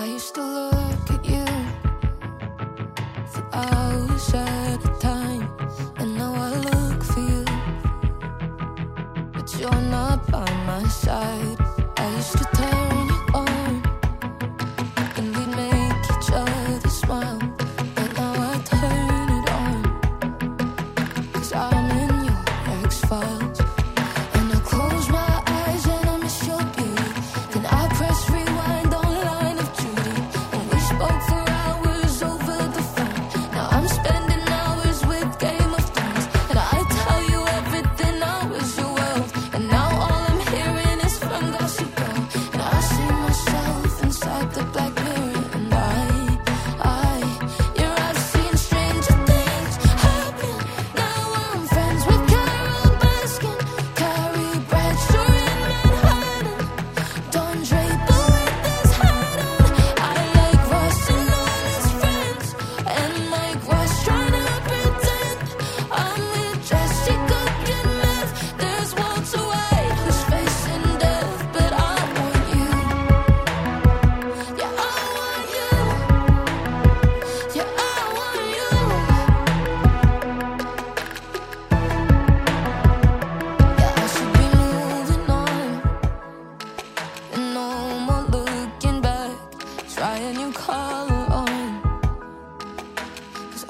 I used to look at you for hours at a time, and now I look for you, but you're not by my side. I used to tell.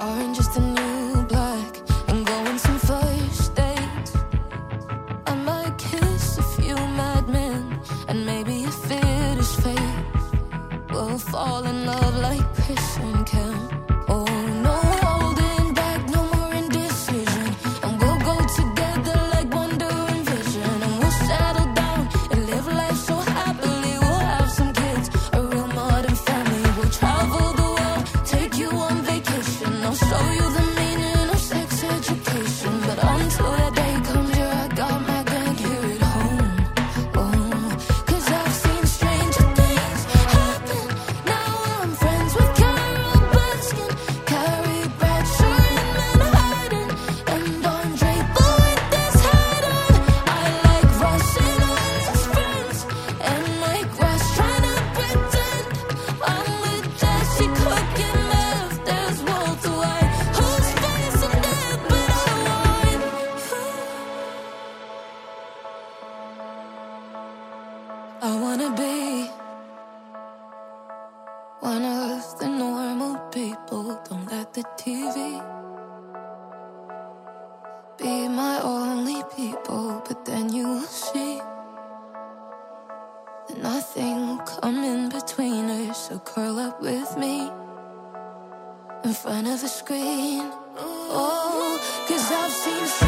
orange just to be one of the normal people. Don't let the TV be my only people, but then you will see nothing come in between us. So curl up with me in front of a screen. Oh, cause I've seen.